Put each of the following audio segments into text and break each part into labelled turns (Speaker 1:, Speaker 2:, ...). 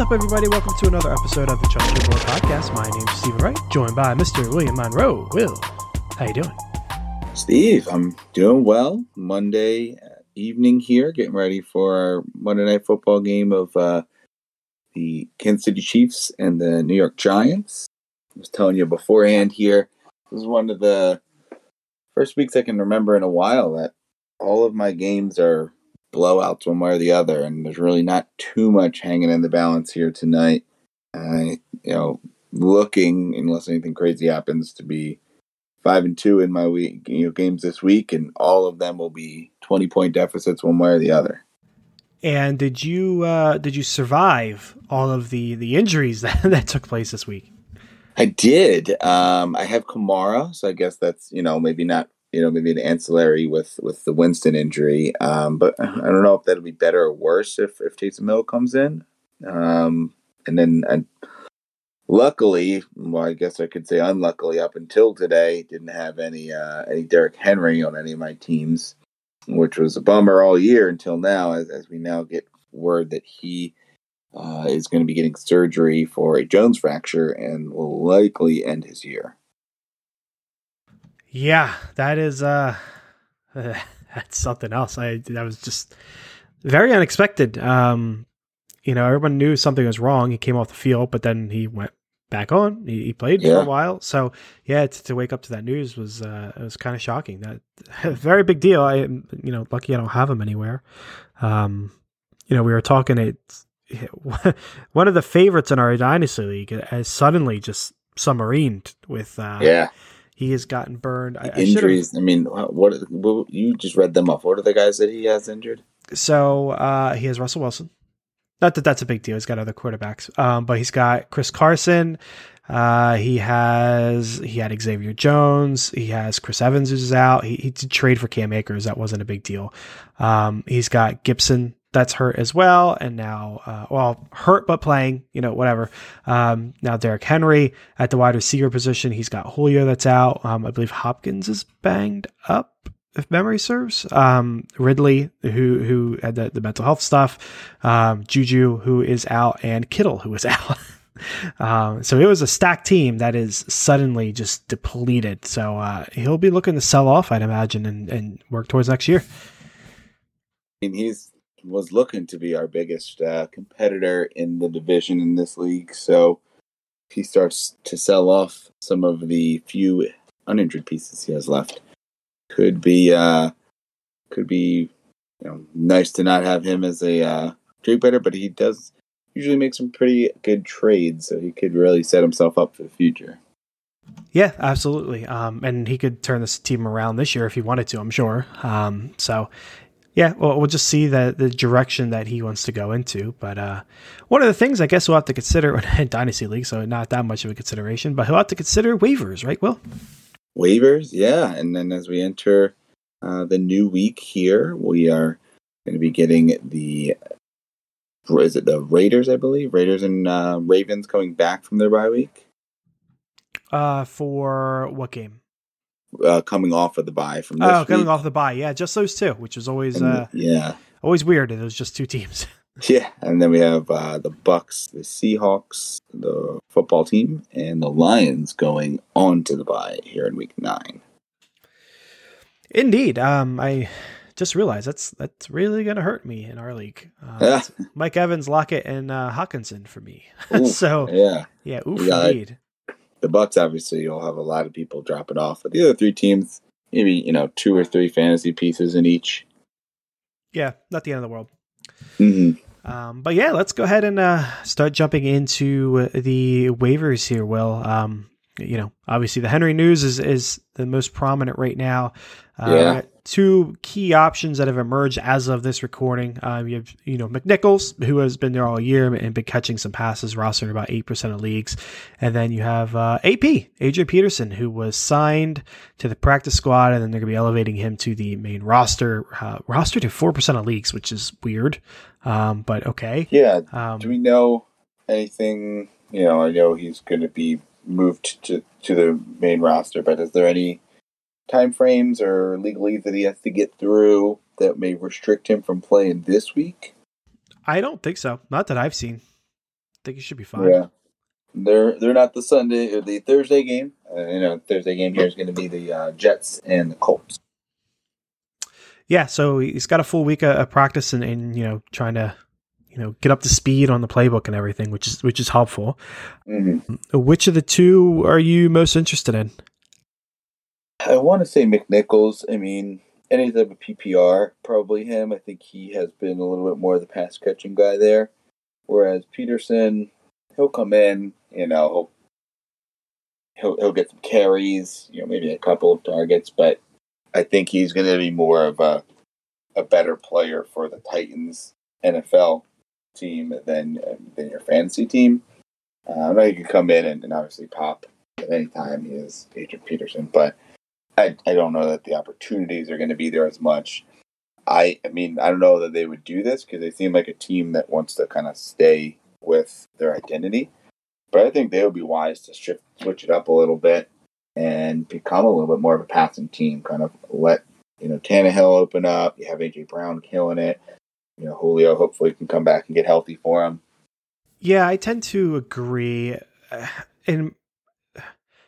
Speaker 1: up, everybody? Welcome to another episode of the Chuck Board podcast. My name's Stephen Wright, joined by Mr. William Monroe. Will, how you doing?
Speaker 2: Steve, I'm doing well. Monday evening here, getting ready for our Monday Night Football game of uh, the Kansas City Chiefs and the New York Giants. I was telling you beforehand here, this is one of the first weeks I can remember in a while that all of my games are blowouts one way or the other, and there's really not too much hanging in the balance here tonight. I, you know, looking unless anything crazy happens to be five and two in my week, you know, games this week, and all of them will be twenty point deficits one way or the other.
Speaker 1: And did you uh, did you survive all of the the injuries that, that took place this week?
Speaker 2: I did. Um, I have Kamara, so I guess that's you know maybe not you know maybe an ancillary with with the Winston injury. Um, but I don't know if that'll be better or worse if if Taysom Hill comes in. Um, and then luckily, well, I guess I could say unluckily, up until today, didn't have any uh, any Derrick Henry on any of my teams, which was a bummer all year until now, as as we now get word that he. Uh, is going to be getting surgery for a Jones fracture and will likely end his year.
Speaker 1: Yeah, that is uh that's something else. I that was just very unexpected. Um you know, everyone knew something was wrong. He came off the field, but then he went back on. He, he played yeah. for a while. So yeah, to, to, wake up to that news was uh it was kind of shocking. That very big deal. I you know, lucky I don't have him anywhere. Um you know, we were talking it one of the favorites in our dynasty league has suddenly just submarined with uh
Speaker 2: yeah
Speaker 1: he has gotten burned.
Speaker 2: I, injuries. I, I, mean, what, what, you just read them off? What are the guys that he has injured?
Speaker 1: So uh, he has Russell Wilson. Not that that's a big deal. He's got other quarterbacks, um, but he's got Chris Carson. Uh, he has he had Xavier Jones. He has Chris Evans who's out. He, he did trade for Cam Akers. That wasn't a big deal. Um, he's got Gibson that's hurt as well. And now, uh, well, hurt but playing, you know, whatever. Um, now Derrick Henry at the wide receiver position. He's got Julio that's out. Um, I believe Hopkins is banged up, if memory serves. Um, Ridley, who who had the, the mental health stuff. Um, Juju, who is out, and Kittle, who is out. Um, so it was a stacked team that is suddenly just depleted. So uh, he'll be looking to sell off, I'd imagine, and, and work towards next year.
Speaker 2: I mean, he's was looking to be our biggest uh, competitor in the division in this league. So he starts to sell off some of the few uninjured pieces he has left. Could be uh, could be you know nice to not have him as a uh, trade better, but he does usually make some pretty good trades, so he could really set himself up for the future.
Speaker 1: Yeah, absolutely. Um, and he could turn this team around this year if he wanted to, I'm sure. Um, so yeah, well, we'll just see the the direction that he wants to go into. But uh, one of the things I guess we'll have to consider in Dynasty League, so not that much of a consideration, but he'll have to consider waivers, right? Will
Speaker 2: waivers, yeah. And then as we enter uh, the new week here, we are going to be getting the is it the Raiders? I believe Raiders and uh, Ravens coming back from their bye week.
Speaker 1: Uh, for what game?
Speaker 2: Uh, coming off of the bye from this.
Speaker 1: oh coming off the bye, yeah just those two which is always
Speaker 2: and, uh, yeah.
Speaker 1: always weird And it was just two teams.
Speaker 2: Yeah and then we have uh, the bucks the seahawks the football team and the lions going on to the bye here in week nine.
Speaker 1: Indeed um i just realized that's that's really gonna hurt me in our league. Uh, yeah. mike evans lockett and uh, hockenson for me. So
Speaker 2: yeah.
Speaker 1: yeah oof, indeed
Speaker 2: the Bucks obviously you'll have a lot of people dropping off, but the other three teams maybe you know two or three fantasy pieces in each.
Speaker 1: Yeah, not the end of the world.
Speaker 2: Mm-hmm.
Speaker 1: Um, but yeah, let's go ahead and uh, start jumping into the waivers here. Will um, you know, obviously the Henry news is is the most prominent right now. Uh, yeah. Two key options that have emerged as of this recording. Um, you have, you know, McNichols, who has been there all year and been catching some passes, rostered about 8% of leagues. And then you have uh, AP, Adrian Peterson, who was signed to the practice squad, and then they're going to be elevating him to the main roster, uh, rostered to 4% of leagues, which is weird. Um, but okay.
Speaker 2: Yeah. Um, Do we know anything? You know, I know he's going to be moved to, to the main roster, but is there any time frames or legalese that he has to get through that may restrict him from playing this week?
Speaker 1: I don't think so. Not that I've seen. think he should be fine.
Speaker 2: Yeah, they're they're not the Sunday or the Thursday game. Uh, you know, Thursday game here is going to be the uh, Jets and the Colts.
Speaker 1: Yeah, so he's got a full week of, of practice and, and you know trying to you know get up to speed on the playbook and everything, which is which is helpful.
Speaker 2: Mm-hmm.
Speaker 1: Which of the two are you most interested in?
Speaker 2: I want to say McNichols. I mean, any type of PPR, probably him. I think he has been a little bit more of the pass catching guy there. Whereas Peterson, he'll come in, you know, he'll, he'll he'll get some carries, you know, maybe a couple of targets, but I think he's going to be more of a a better player for the Titans NFL team than than your fantasy team. Uh, I know he can come in and, and obviously pop at any time. He is Adrian Peterson, but I, I don't know that the opportunities are going to be there as much. I I mean I don't know that they would do this because they seem like a team that wants to kind of stay with their identity. But I think they would be wise to shift, switch it up a little bit and become a little bit more of a passing team. Kind of let you know Tannehill open up. You have AJ Brown killing it. You know Julio hopefully can come back and get healthy for him.
Speaker 1: Yeah, I tend to agree. And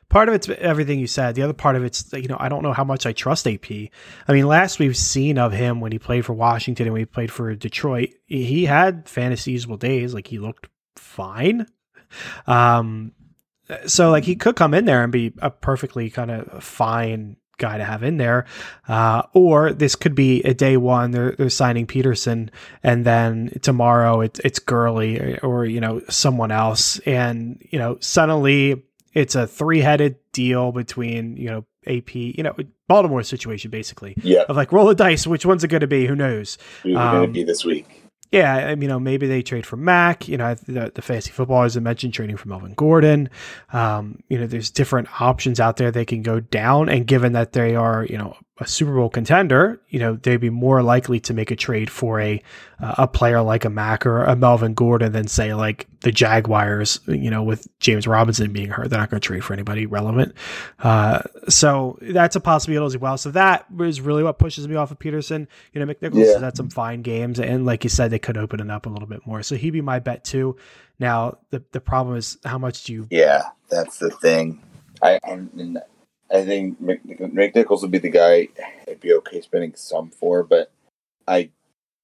Speaker 1: part of it's everything you said. The other part of it's you know I don't know how much I trust AP. I mean, last we've seen of him when he played for Washington and he played for Detroit, he had fantasy usable days. Like he looked fine. Um, so like he could come in there and be a perfectly kind of fine guy to have in there. Uh, or this could be a day one, they're, they're signing Peterson, and then tomorrow it, it's Gurley or, or, you know, someone else. And, you know, suddenly it's a three headed deal between, you know, AP, you know, Baltimore situation basically.
Speaker 2: Yeah.
Speaker 1: Of like roll the dice, which one's it going to be? Who knows?
Speaker 2: Who's um, going to be this week?
Speaker 1: Yeah, I mean, you know, maybe they trade for Mack. You know, the, the fantasy footballers I mentioned trading for Melvin Gordon. Um, you know, there's different options out there they can go down, and given that they are, you know, a Super Bowl contender, you know, they'd be more likely to make a trade for a uh, a player like a Mack or a Melvin Gordon than say like the Jaguars. You know, with James Robinson being hurt, they're not going to trade for anybody relevant. Uh, so that's a possibility as well. So that is really what pushes me off of Peterson. You know, McNichols yeah. has had some fine games, and like you said, they could open it up a little bit more. So he'd be my bet too. Now the the problem is how much do you?
Speaker 2: Yeah, that's the thing. I and I think McNichols would be the guy I'd be okay spending some for, but I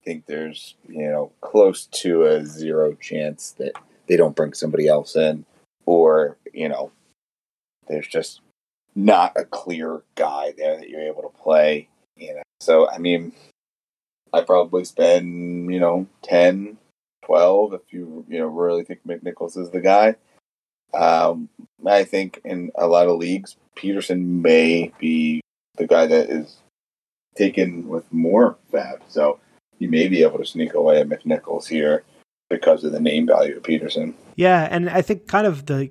Speaker 2: think there's you know close to a zero chance that they don't bring somebody else in, or you know, there's just not a clear guy there that you're able to play. You know, so I mean, I probably spend you know 10, 12 if you you know really think McNichols is the guy. Um, I think in a lot of leagues, Peterson may be the guy that is taken with more FAAB. So you may be able to sneak away at McNichols here because of the name value of Peterson.
Speaker 1: Yeah, and I think kind of the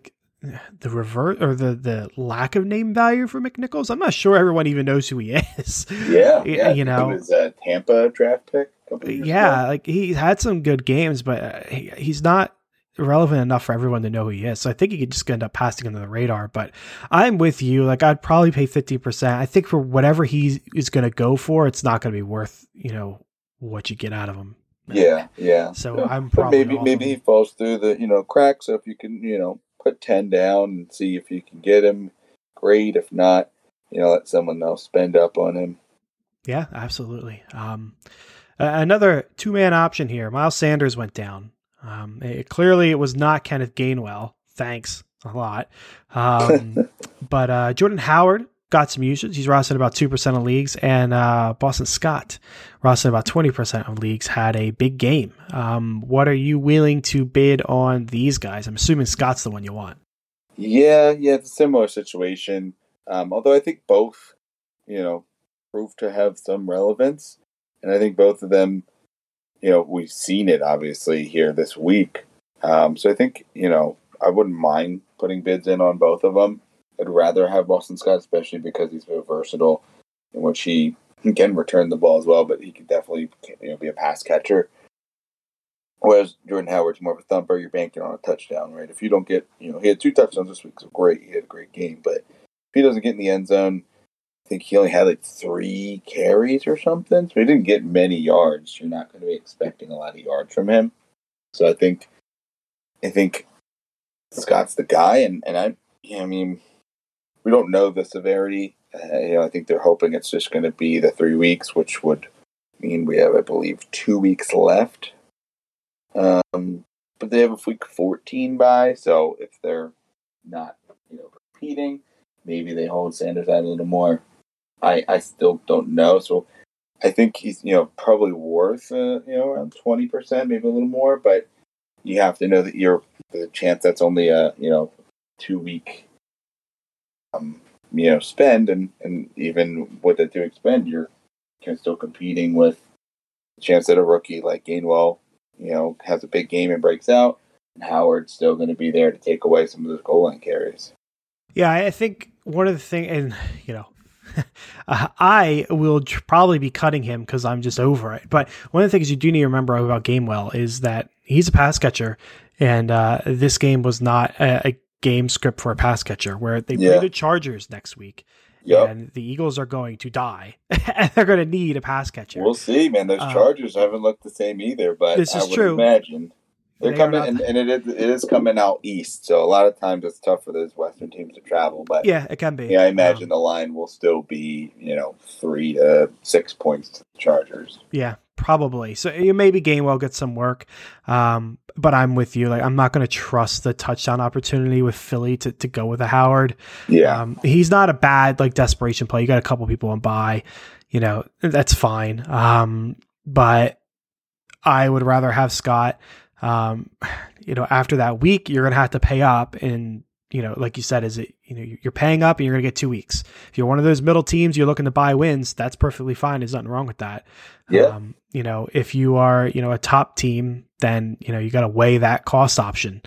Speaker 1: the revert or the the lack of name value for McNichols. I'm not sure everyone even knows who he is.
Speaker 2: Yeah, yeah you know, he was a Tampa draft pick.
Speaker 1: Yeah, ago. like he had some good games, but uh, he, he's not relevant enough for everyone to know who he is. So I think he could just end up passing under the radar. But I'm with you. Like I'd probably pay 50%. I think for whatever he is going to go for, it's not going to be worth, you know, what you get out of him.
Speaker 2: Yeah, yeah.
Speaker 1: So
Speaker 2: yeah.
Speaker 1: I'm probably
Speaker 2: but maybe maybe he falls through the you know cracks. So if you can you know put ten down and see if you can get him, great. If not, you know let someone else spend up on him.
Speaker 1: Yeah, absolutely. Um, another two man option here. Miles Sanders went down. Um, it, clearly, it was not Kenneth Gainwell. Thanks a lot. Um, but uh, Jordan Howard got some usage. He's rostered about 2% of leagues. And uh, Boston Scott, rostered about 20% of leagues, had a big game. Um, what are you willing to bid on these guys? I'm assuming Scott's the one you want.
Speaker 2: Yeah, yeah, it's a similar situation. Um, although I think both, you know, prove to have some relevance. And I think both of them you know, we've seen it obviously here this week. Um, so I think, you know, I wouldn't mind putting bids in on both of them. I'd rather have Boston Scott, especially because he's so versatile in which he can return the ball as well, but he can definitely you know be a pass catcher. Whereas Jordan Howard's more of a thumper, you're banking on a touchdown, right? If you don't get, you know, he had two touchdowns this week, so great, he had a great game. But if he doesn't get in the end zone, think he only had like three carries or something. So he didn't get many yards. You're not going to be expecting a lot of yards from him. So I think I think Scott's the guy, and and I, I mean, we don't know the severity. Uh, you know, I think they're hoping it's just going to be the three weeks, which would mean we have, I believe, two weeks left. Um, but they have a week 14 bye, so if they're not, you know, competing, maybe they hold Sanders out a little more. I I still don't know, so I think he's you know probably worth uh, you know around 20 percent, maybe a little more, but you have to know that you're the chance that's only a you know two week um you know spend and and even with that two week spend you're you're still competing with the chance that a rookie like Gainwell you know has a big game and breaks out and Howard's still going to be there to take away some of those goal line carries.
Speaker 1: Yeah, I think one of the things, and you know, uh, I will tr- probably be cutting him because I'm just over it. But one of the things you do need to remember about Gainwell is that he's a pass catcher, and uh, this game was not a, a, game script for a pass catcher. Where they
Speaker 2: Yeah.
Speaker 1: play the Chargers next week,
Speaker 2: Yep.
Speaker 1: and the Eagles are going to die, and they're going to need a pass catcher.
Speaker 2: We'll see, man. Those
Speaker 1: Uh,
Speaker 2: Chargers haven't looked the same either, but
Speaker 1: This
Speaker 2: I
Speaker 1: is
Speaker 2: would
Speaker 1: true.
Speaker 2: imagine they're
Speaker 1: They
Speaker 2: coming, and, and it is it is coming out east. So a lot of times it's tough for those Western teams to travel. But
Speaker 1: yeah, it can be.
Speaker 2: yeah, I imagine
Speaker 1: Um,
Speaker 2: the line will still be you know three to six points to the Chargers.
Speaker 1: Yeah, probably. So you maybe Gainwell gets some work, um, but I'm with you. Like I'm not going to trust the touchdown opportunity with Philly to, to go with a Howard.
Speaker 2: Yeah,
Speaker 1: Um, he's not a bad like desperation play. You got a couple people on bye, you know, that's fine. Um, but I would rather have Scott. Um, you know, after that week, you're gonna have to pay up, and you know, like you said, is it you know you're paying up and you're gonna get two weeks. If you're one of those middle teams, you're looking to buy wins. That's perfectly fine. There's nothing wrong with that.
Speaker 2: Yeah.
Speaker 1: Um, you know, if you are you know a top team, then you know you got to weigh that cost option.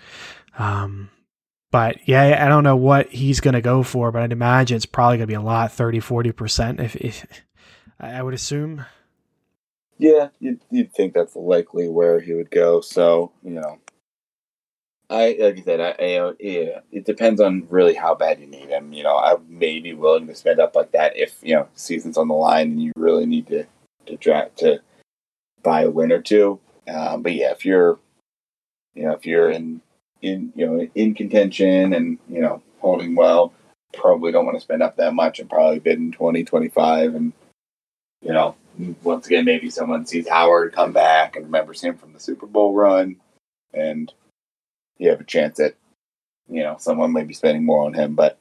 Speaker 1: Um, but yeah, I don't know what he's going to go for, but I'd imagine it's probably going to be a lot, 30, 40%. If, if I would assume.
Speaker 2: Yeah, you'd, you'd think that's likely where he would go. So you know, I like you said, I, I uh, yeah, it depends on really how bad you need him. You know, I may be willing to spend up like that if you know season's on the line and you really need to to draft to buy a win or two. Um, but yeah, if you're you know if you're in in you know in contention and you know holding well, probably don't want to spend up that much and probably bid in 20, 25 and you know once again maybe someone sees Howard come back and remembers him from the Super Bowl run and you have a chance that you know someone may be spending more on him, but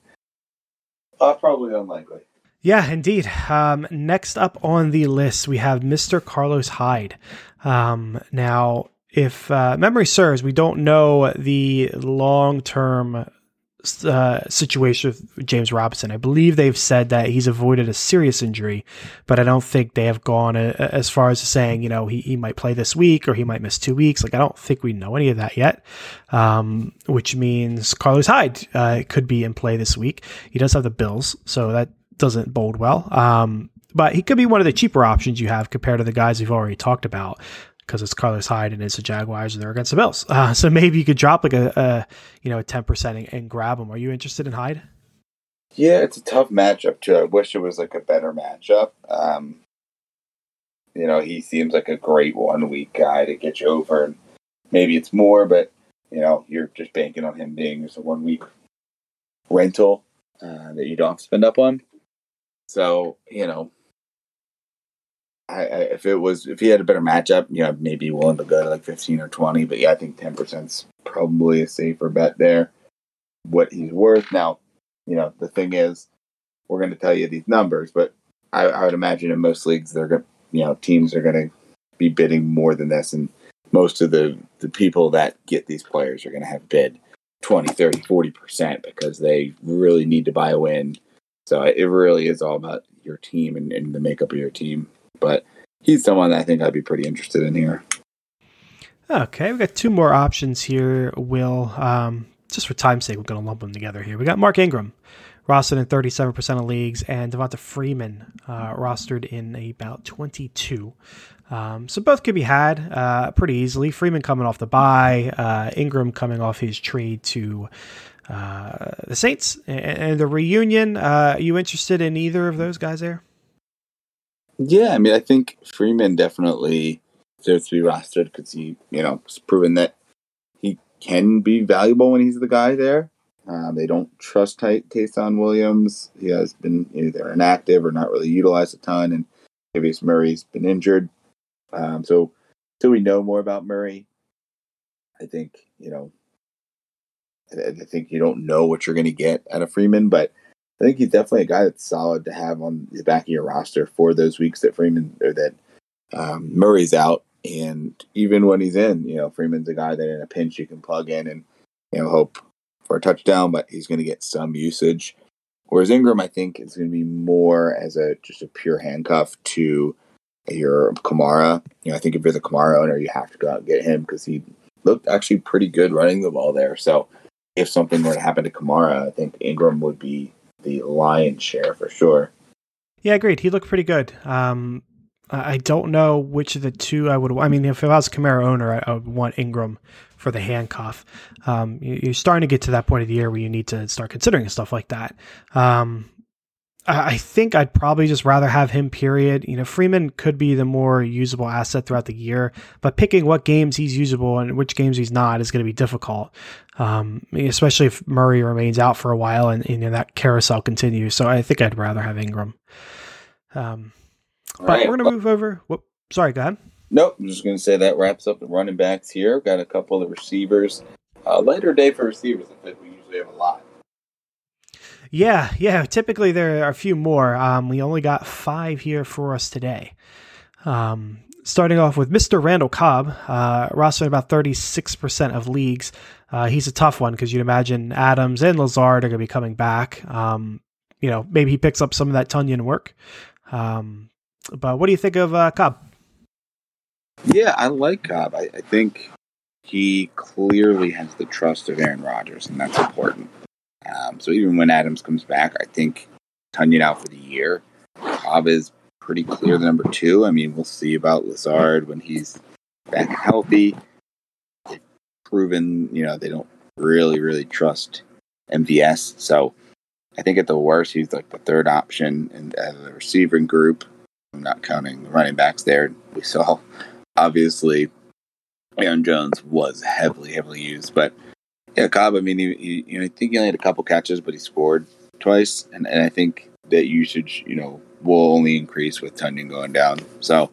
Speaker 2: uh, probably unlikely.
Speaker 1: Yeah, indeed. Um, next up on the list, we have Mr. Carlos Hyde. Um, now, if uh, memory serves, we don't know the long term uh, situation with James Robinson. I believe they've said that he's avoided a serious injury, but I don't think they have gone a, as far as saying, you know, he, he might play this week or he might miss two weeks. Like, I don't think we know any of that yet, um, which means Carlos Hyde uh, could be in play this week. He does have the Bills, so that doesn't bode well. Um, but he could be one of the cheaper options you have compared to the guys we've already talked about because it's Carlos Hyde and it's the Jaguars and they're against the Bills. Uh, so maybe you could drop like a, a you know a ten percent and, and grab him. Are you interested in Hyde?
Speaker 2: Yeah, it's a tough matchup too. I wish it was like a better matchup. Um, you know, he seems like a great one week guy to get you over, and maybe it's more, but you know, you're just banking on him being just a one week rental uh, that you don't have to spend up on. So you know, I, I, if it was if he had a better matchup, you know, maybe willing to go to like fifteen or twenty. But yeah, I think ten percent's probably a safer bet there. What he's worth now, you know, the thing is, we're going to tell you these numbers, but I, I would imagine in most leagues, they're going, you know, teams are going to be bidding more than this, and most of the the people that get these players are going to have bid 20, 30, 40 percent because they really need to buy a win. So it really is all about your team and, and the makeup of your team. But he's someone I think I'd be pretty interested in here.
Speaker 1: Okay, we got two more options here. Will um, just for time's sake, we're going to lump them together here. We got Mark Ingram, rostered in 37% of leagues, and Devonta Freeman, uh, rostered in about 22. Um, so both could be had uh, pretty easily. Freeman coming off the bye, uh, Ingram coming off his trade to uh, the Saints, and, the reunion. Uh, are you interested in either of those guys there?
Speaker 2: Yeah, I mean, I think Freeman definitely deserves to be rostered because he, you know, has proven that he can be valuable when he's the guy there. Um, they don't trust Ty'Son Williams. He has been either inactive or not really utilized a ton, and Davis Murray's been injured. Um, so, so we know more about Murray. I think you know. I, I think you don't know what you're going to get out of Freeman, but I think he's definitely a guy that's solid to have on the back of your roster for those weeks that Freeman or that um, Murray's out. And even when he's in, you know, Freeman's a guy that in a pinch you can plug in and you know hope for a touchdown, but he's going to get some usage. Whereas Ingram, I think, is going to be more as a just a pure handcuff to your Kamara. You know, I think if you're the Kamara owner, you have to go out and get him because he looked actually pretty good running the ball there. So if something were to happen to Kamara, I think Ingram would be the lion's share for sure.
Speaker 1: Yeah, agreed. He looked pretty good. Um, I don't know which of the two I would. I mean, if I was Kamara owner, I, would want Ingram for the handcuff. Um, you're starting to get to that point of the year where you need to start considering stuff like that. Um, I think I'd probably just rather have him. Period. You know, Freeman could be the more usable asset throughout the year, but picking what games he's usable and which games he's not is going to be difficult. Um, especially if Murray remains out for a while and, and, that carousel continues. So I think I'd rather have Ingram. Um, but right. we're going to move over. Whoop, sorry, go ahead.
Speaker 2: Nope, I'm just going to say that wraps up the running backs here. Got a couple of receivers. Uh, later day for receivers. I think we usually have a lot.
Speaker 1: Yeah, yeah. Typically there are a few more. Um, we only got five here for us today. Um, starting off with Mr. Randall Cobb, uh, roster about 36% of leagues. Uh, he's a tough one because you'd imagine Adams and Lazard are going to be coming back. Um, you know, maybe he picks up some of that Tonyan work. Um, but what do you think of uh, Cobb?
Speaker 2: Yeah, I like Cobb. I, I think he clearly has the trust of Aaron Rodgers, and that's important. Um, so even when Adams comes back, I think Tonyan out for the year. Cobb is pretty clear the number two. I mean, we'll see about Lazard when he's back healthy. They've proven, you know, they don't really, really trust MVS. So I think at the worst, he's like the third option in the receiving group. I'm not counting the running backs there. We saw, obviously, Aaron Jones was heavily, heavily used, but yeah, Cobb. I mean, he, he, you know, I think he only had a couple catches, but he scored twice, and, and I think that usage, you know, will only increase with Tonyan going down. So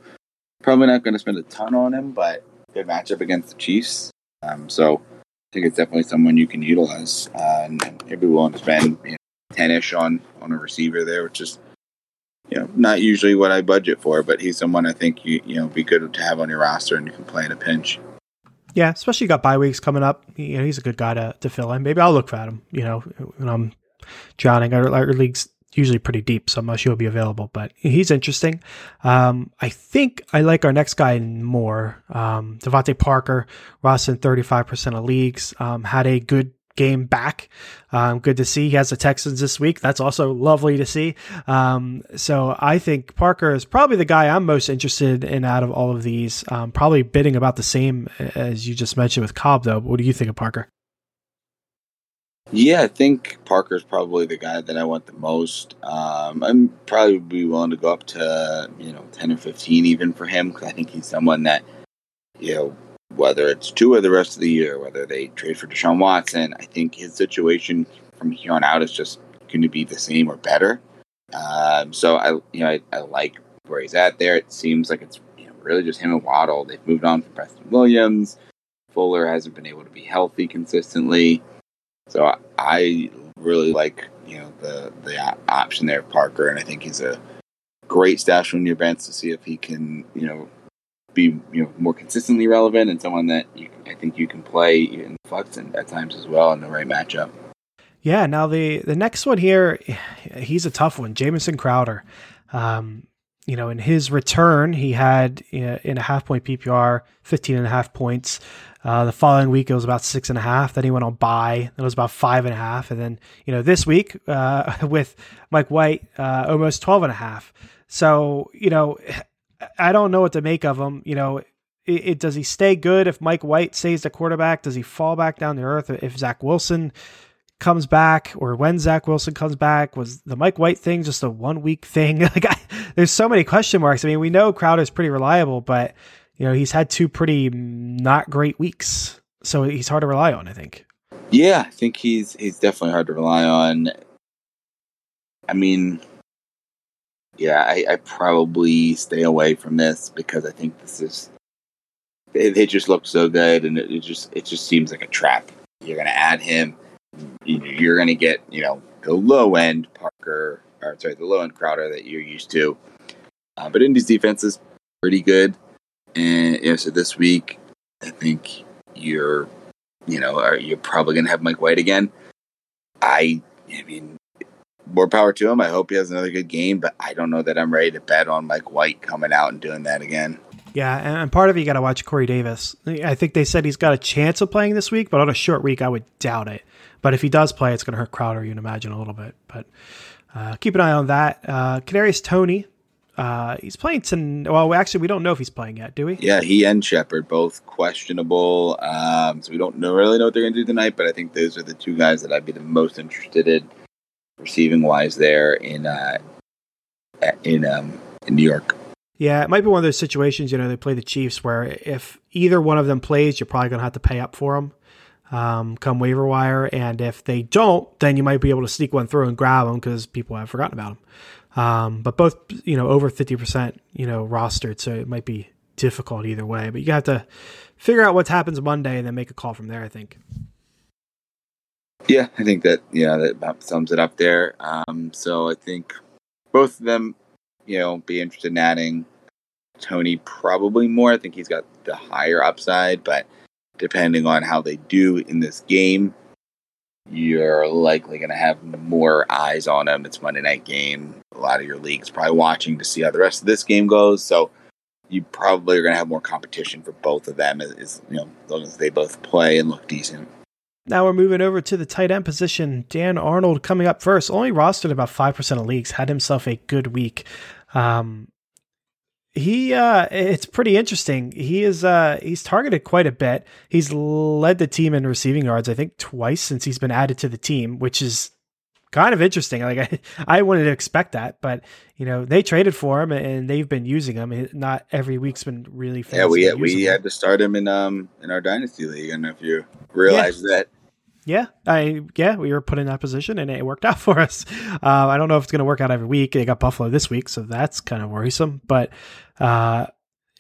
Speaker 2: probably not going to spend a ton on him, but good matchup against the Chiefs. Um, so I think it's definitely someone you can utilize, uh, and, and if you're willing to spend you know, ten-ish on on a receiver there, which is you know not usually what I budget for, but he's someone I think you you know be good to have on your roster and you can play in a pinch.
Speaker 1: Yeah, especially you got bye weeks coming up. You know, he's a good guy to, to fill in. Maybe I'll look for him. You know, when I'm drowning. Our, our league's usually pretty deep, so I'm not sure he'll be available. But he's interesting. Um, I think I like our next guy more. Um, DeVante Parker, Ross in 35% of leagues, um, had a good game back. Um, good to see. He has the Texans this week. That's also lovely to see. Um, so I think Parker is probably the guy I'm most interested in out of all of these. Um, probably bidding about the same as you just mentioned with Cobb, though. What do you think of Parker?
Speaker 2: Yeah, I think Parker's probably the guy that I want the most. Um, I'm probably be willing to go up to you know ten or fifteen even for him because I think he's someone that you know whether it's two or the rest of the year, whether they trade for Deshaun Watson, I think his situation from here on out is just going to be the same or better. Um, so I, you know, I, I, like where he's at there. It seems like it's you know, really just him and Waddle. They've moved on from Preston Williams. Fuller hasn't been able to be healthy consistently. So I, I really like you know the the option there, Parker, and I think he's a great stash on your bench to see if he can you know be you know more consistently relevant and someone that you, I think you can play in flex and at times as well in the right matchup.
Speaker 1: Yeah. Now the the next one here, he's a tough one. Jamison Crowder. Um, you know, in his return, he had in a half point PPR, 15 and a half points. Uh, the following week, it was about six and a half. Then he went on bye. It was about five and a half. And then, you know, this week uh, with Mike White, uh, almost 12 and a half. So, you know, I don't know what to make of him. You know, it, it, does he stay good if Mike White stays the quarterback? Does he fall back down to earth if Zach Wilson comes back or when Zach Wilson comes back? Was the Mike White thing just a one week thing? like, I, there's so many question marks. I mean, we know Crowder's pretty reliable, but you know he's had two pretty not great weeks. so he's hard to rely on. I think.
Speaker 2: Yeah, I think he's he's definitely hard to rely on. I mean, yeah, I, I probably stay away from this because I think this is it just looks so good, and it, it just it just seems like a trap. You're going to add him, you're going to get you know the low end Parker, or sorry, the low end Crowder that you're used to. Uh, but Indy's defense is pretty good, and you know, so this week I think you're you know are you're probably going to have Mike White again. I I mean more power to him. I hope he has another good game, but I don't know that I'm ready to bet on Mike White coming out and doing that again.
Speaker 1: Yeah, and part of it you got to watch Corey Davis. I think they said he's got a chance of playing this week, but on a short week, I would doubt it. But if he does play, it's going to hurt Crowder, you'd imagine a little bit. But uh, keep an eye on that. Uh, Kadarius Toney, uh, he's playing to. Well, actually, we don't know if he's playing yet, do we?
Speaker 2: Yeah, he and Shepard both questionable. Um, so we don't know, really know what they're going to do tonight. But I think those are the two guys that I'd be the most interested in receiving wise there in uh, in um, in New York.
Speaker 1: Yeah, it might be one of those situations. You know, they play the Chiefs where if either one of them plays, you're probably going to have to pay up for them um, come waiver wire, and if they don't, then you might be able to sneak one through and grab them because people have forgotten about them. Um, but both, you know, over fifty percent, you know, rostered, so it might be difficult either way. But you have to figure out what happens Monday and then make a call from there. I think.
Speaker 2: Yeah, I think that yeah that sums it up there. Um, so I think both of them, you know, be interested in adding Toney probably more. I think he's got the higher upside, but depending on how they do in this game, you're likely going to have more eyes on him. It's Monday night game. A lot of your leagues probably watching to see how the rest of this game goes. So you probably are going to have more competition for both of them, as, you know, as long as they both play and look decent.
Speaker 1: Now we're moving over to the tight end position. Dan Arnold coming up first. Only rostered about 5% of leagues. Had himself a good week. Um, he uh it's pretty interesting. He is uh he's targeted quite a bit. He's led the team in receiving yards I think twice since he's been added to the team, which is kind of interesting. Like I I wouldn't expect that, but you know, they traded for him and they've been using him. Not every week's been really fantastic.
Speaker 2: Yeah, we had, we had to start him in um in our dynasty league. and if you realize yeah. that.
Speaker 1: Yeah, I yeah we were put in that position and it worked out for us. Uh, I don't know if it's going to work out every week. They got Buffalo this week, so that's kind of worrisome. But uh,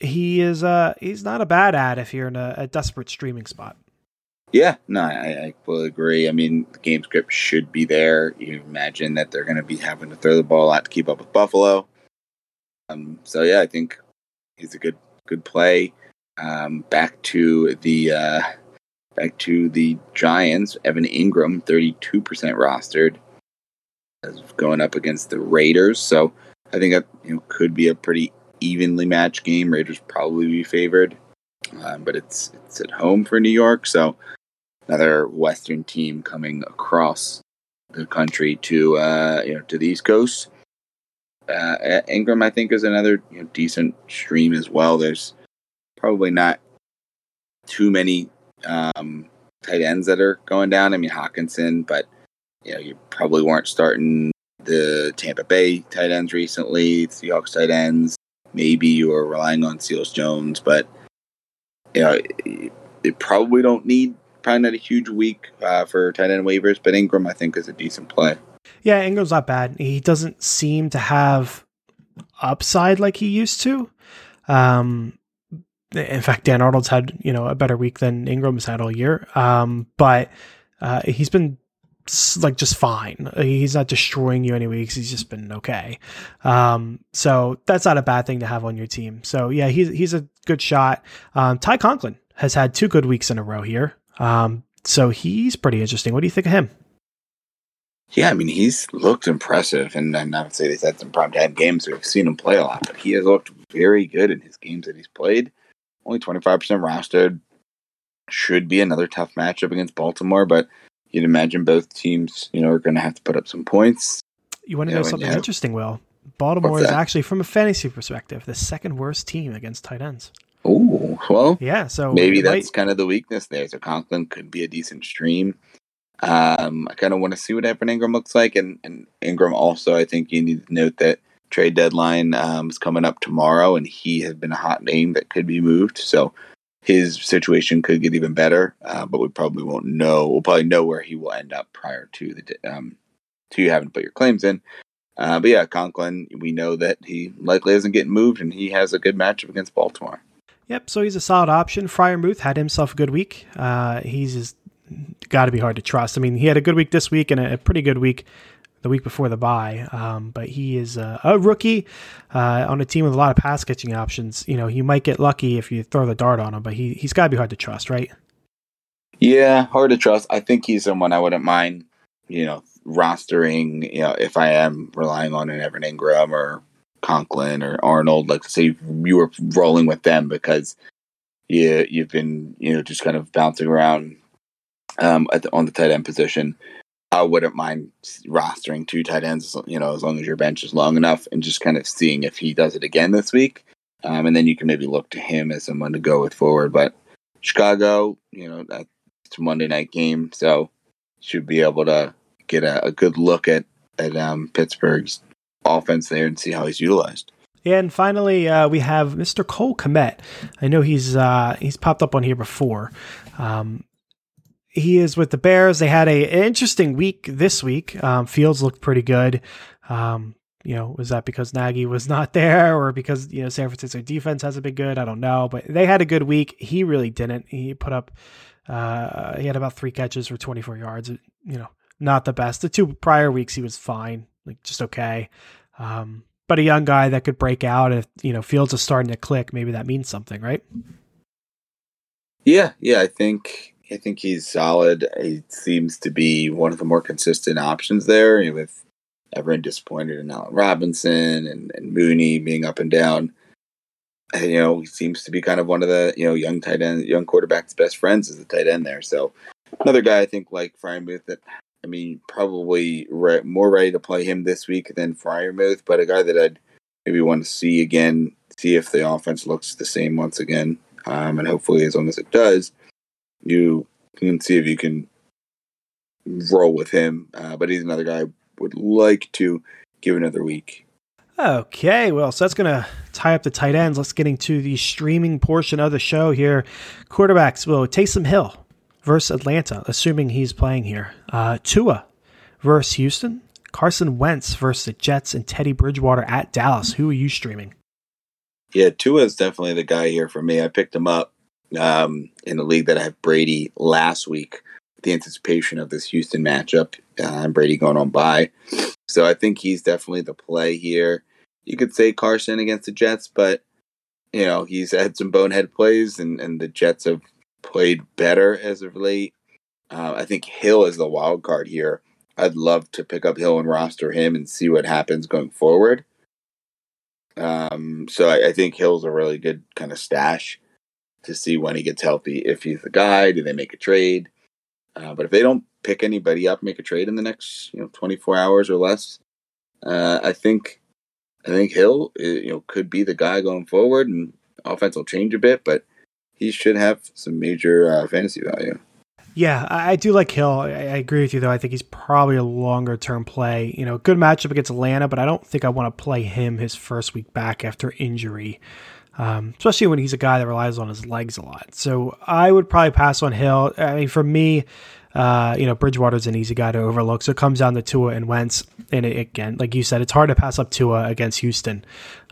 Speaker 1: he is uh, he's not a bad ad if you're in a, a desperate streaming spot.
Speaker 2: Yeah, no, I, I fully agree. I mean, the game script should be there. You imagine that they're going to be having to throw the ball out to keep up with Buffalo. Um, so yeah, I think he's a good good play. Um, back to the uh, back to the Giants. Evan Engram, thirty two percent rostered, going up against the Raiders. So I think that you know could be a pretty evenly matched game. Raiders probably be favored, um, but it's it's at home for New York, so another Western team coming across the country to uh, you know to the East Coast. Uh, Engram, I think, is another you know, decent stream as well. There's probably not too many um, tight ends that are going down. I mean Hockenson, but you know you probably weren't starting the Tampa Bay tight ends recently, Seahawks tight ends maybe you're relying on Seals Jones, but you know, they probably don't need probably not a huge week uh, for tight end waivers, but Ingram, I think is a decent play.
Speaker 1: Yeah, Ingram's not bad. He doesn't seem to have upside like he used to. Um, in fact, Dan Arnold's had you know a better week than Engram's had all year. Um, but uh, he's been like just fine. He's not destroying you any weeks. He's just been okay. Um, so that's not a bad thing to have on your team. So yeah, he's he's a good shot. Um, Ty Conklin has had two good weeks in a row here. Um, so he's pretty interesting. What do you think of him?
Speaker 2: Yeah, I mean he's looked impressive, and I'm not say he's had some prime time games. We've seen him play a lot, but he has looked very good in his games that he's played. Only 25% rostered. Should be another tough matchup against Baltimore, but you'd imagine both teams, you know, are going to have to put up some points.
Speaker 1: You want to know, know something interesting, Will? Baltimore is actually, from a fantasy perspective, the second worst team against tight ends.
Speaker 2: Oh, well,
Speaker 1: yeah. So
Speaker 2: maybe that's might... kind of the weakness there. So Conklin could be a decent stream. Um, I kind of want to see what Evan Engram looks like, and, and Engram also. I think you need to note that trade deadline um, is coming up tomorrow, and he has been a hot name that could be moved. So his situation could get even better, uh, but we probably won't know. We'll probably know where he will end up prior to the um, to you having to put your claims in. Uh, but yeah, Conklin, we know that he likely isn't getting moved, and he has a good matchup against Baltimore.
Speaker 1: Yep, so he's a solid option. Freiermuth had himself a good week. Uh, he's got to be hard to trust. I mean, he had a good week this week and a pretty good week the week before the bye. Um, but he is a, a rookie uh, on a team with a lot of pass catching options. You know, you might get lucky if you throw the dart on him, but he he's got to be hard to trust, right?
Speaker 2: Yeah, hard to trust. I think he's someone I wouldn't mind. You know, rostering, you know, if I am relying on an Evan Engram or Conklin or Arnold, like say you were rolling with them because you you've been you know just kind of bouncing around um, the, on the tight end position. I wouldn't mind rostering two tight ends, you know, as long as your bench is long enough, and just kind of seeing if he does it again this week, um, and then you can maybe look to him as someone to go with forward. But Chicago, you know, that's a Monday night game, so should be able to get a, a good look at at um, Pittsburgh's offense there and see how he's utilized.
Speaker 1: Yeah, And finally, uh, we have Mr. Cole Kmet. I know he's uh, he's popped up on here before. Um, he is with the Bears. They had a interesting week this week. Um, Fields looked pretty good. Um, you know, was that because Nagy was not there, or because you know San Francisco defense hasn't been good? I don't know, but they had a good week. He really didn't. He put up. Uh, he had about three catches for 24 yards. You know, not the best. The two prior weeks he was fine, like just okay. Um, but a young guy that could break out if you know Fields is starting to click, maybe that means something, right?
Speaker 2: Yeah, yeah, I think I think he's solid. He seems to be one of the more consistent options there, with everyone disappointed in Allen Robinson and, and Mooney being up and down. And, you know, he seems to be kind of one of the you know young tight end, young quarterback's best friends is the tight end there. So another guy I think like Freiermuth that I mean, probably re- more ready to play him this week than Freiermuth, but a guy that I'd maybe want to see again, see if the offense looks the same once again. Um, and hopefully, as long as it does, you can see if you can roll with him. Uh, but he's another guy I would like to give another week.
Speaker 1: Okay, well, so that's going to tie up the tight ends. Let's get into the streaming portion of the show here. Quarterbacks, well, Taysom Hill versus Atlanta, assuming he's playing here. Uh, Tua versus Houston. Carson Wentz versus the Jets and Teddy Bridgewater at Dallas. Who are you streaming?
Speaker 2: Yeah, Tua is definitely the guy here for me. I picked him up um, in the league that I have Brady last week. The anticipation of this Houston matchup uh, and Brady going on bye. So I think he's definitely the play here. You could say Carson against the Jets, but you know he's had some bonehead plays, and, and the Jets have played better as of late. Uh, I think Hill is the wild card here. I'd love to pick up Hill and roster him and see what happens going forward. Um, so I, I, think Hill's a really good kind of stash to see when he gets healthy. If he's the guy, do they make a trade? Uh, but if they don't pick anybody up, make a trade in the next you know 24 hours or less, uh, I think I think Hill uh, you know could be the guy going forward, and offense will change a bit, but he should have some major uh, fantasy value.
Speaker 1: Yeah, I do like Hill. I agree with you though. I think he's probably a longer term play. You know, good matchup against Atlanta, but I don't think I want to play him his first week back after injury. Um, especially when he's a guy that relies on his legs a lot. So I would probably pass on Hill. I mean, for me, uh, you know, Bridgewater's an easy guy to overlook. So it comes down to Tua and Wentz. And it, again, like you said, it's hard to pass up Tua against Houston.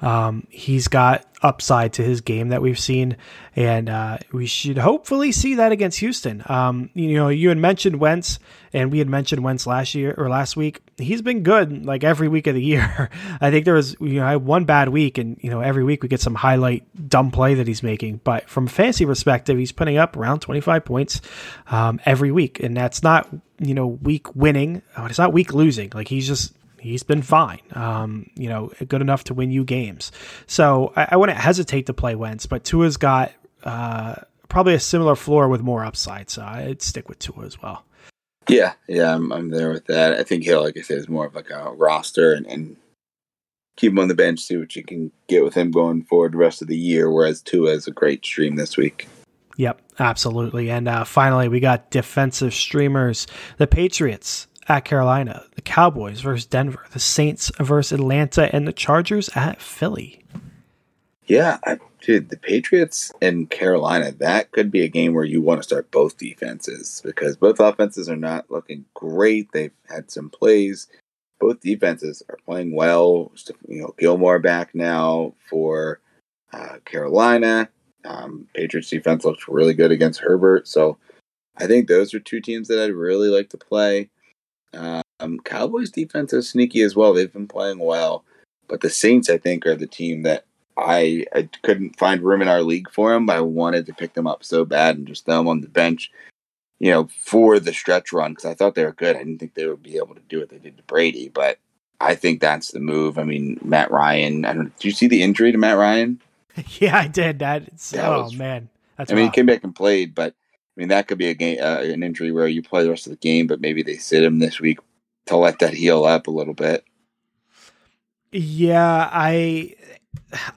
Speaker 1: Um, he's got upside to his game that we've seen, and uh, we should hopefully see that against Houston. Um, you know, you had mentioned Wentz, and we had mentioned Wentz last year or last week. He's been good like every week of the year. I think there was you know I had one bad week, and you know every week we get some highlight dumb play that he's making. But from a fantasy perspective, he's putting up around twenty five points um, every week, and that's not you know week winning. It's not week losing. Like he's just he's been fine. Um, you know, good enough to win you games. So I, I wouldn't hesitate to play Wentz, but Tua's got uh, probably a similar floor with more upside. So I'd stick with Tua as well.
Speaker 2: Yeah, yeah, I'm, I'm there with that. I think Hill, like I said, is more of like a roster and, and keep him on the bench, see what you can get with him going forward the rest of the year. Whereas Tua is a great stream this week.
Speaker 1: Yep, absolutely. And uh, finally, we got defensive streamers. The Patriots at Carolina, the Cowboys versus Denver, the Saints versus Atlanta, and the Chargers at Philly.
Speaker 2: Yeah, I dude, the Patriots and Carolina, that could be a game where you want to start both defenses because both offenses are not looking great. They've had some plays. Both defenses are playing well. You know, Gilmore back now for uh, Carolina. Um, Patriots defense looks really good against Herbert. So I think those are two teams that I'd really like to play. Um, Cowboys defense is sneaky as well. They've been playing well. But the Saints, I think, are the team that I, I couldn't find room in our league for them, but I wanted to pick them up so bad and just throw them on the bench, you know, for the stretch run because I thought they were good. I didn't think they would be able to do what they did to Brady, but I think that's the move. I mean, Matt Ryan. I don't. Did you see the injury to Matt Ryan?
Speaker 1: yeah, I did. That, that oh was, man,
Speaker 2: that's. I mean, he came back and played, but I mean that could be a game, uh, an injury where you play the rest of the game, but maybe they sit him this week to let that heal up a little bit.
Speaker 1: Yeah, I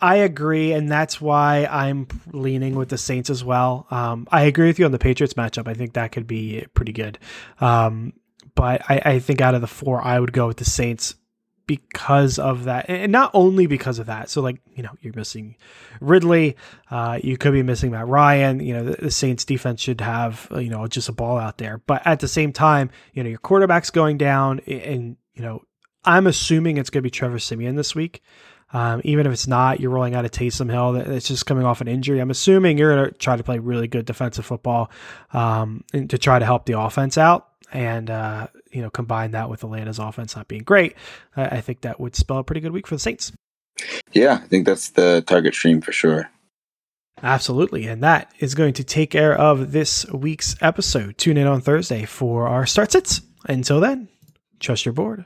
Speaker 1: I agree, and that's why I'm leaning with the Saints as well. Um, I agree with you on the Patriots matchup. I think that could be pretty good. Um, but I, I, think out of the four, I would go with the Saints because of that, and not only because of that. So, like you know, you're missing Ridley. Uh, you could be missing Matt Ryan. You know, the, the, Saints defense should have you know just a ball out there. But at the same time, you know, your quarterback's going down, and you know I'm assuming it's going to be Trevor Siemian this week. Um, even if it's not, you're rolling out a Taysom Hill that's just coming off an injury. I'm assuming you're going to try to play really good defensive football um, to try to help the offense out, and uh, you know combine that with Atlanta's offense not being great. I, I think that would spell a pretty good week for the Saints.
Speaker 2: Yeah, I think that's the target stream for sure.
Speaker 1: Absolutely. And that is going to take care of this week's episode. Tune in on Thursday for our start sits. Until then, trust your board.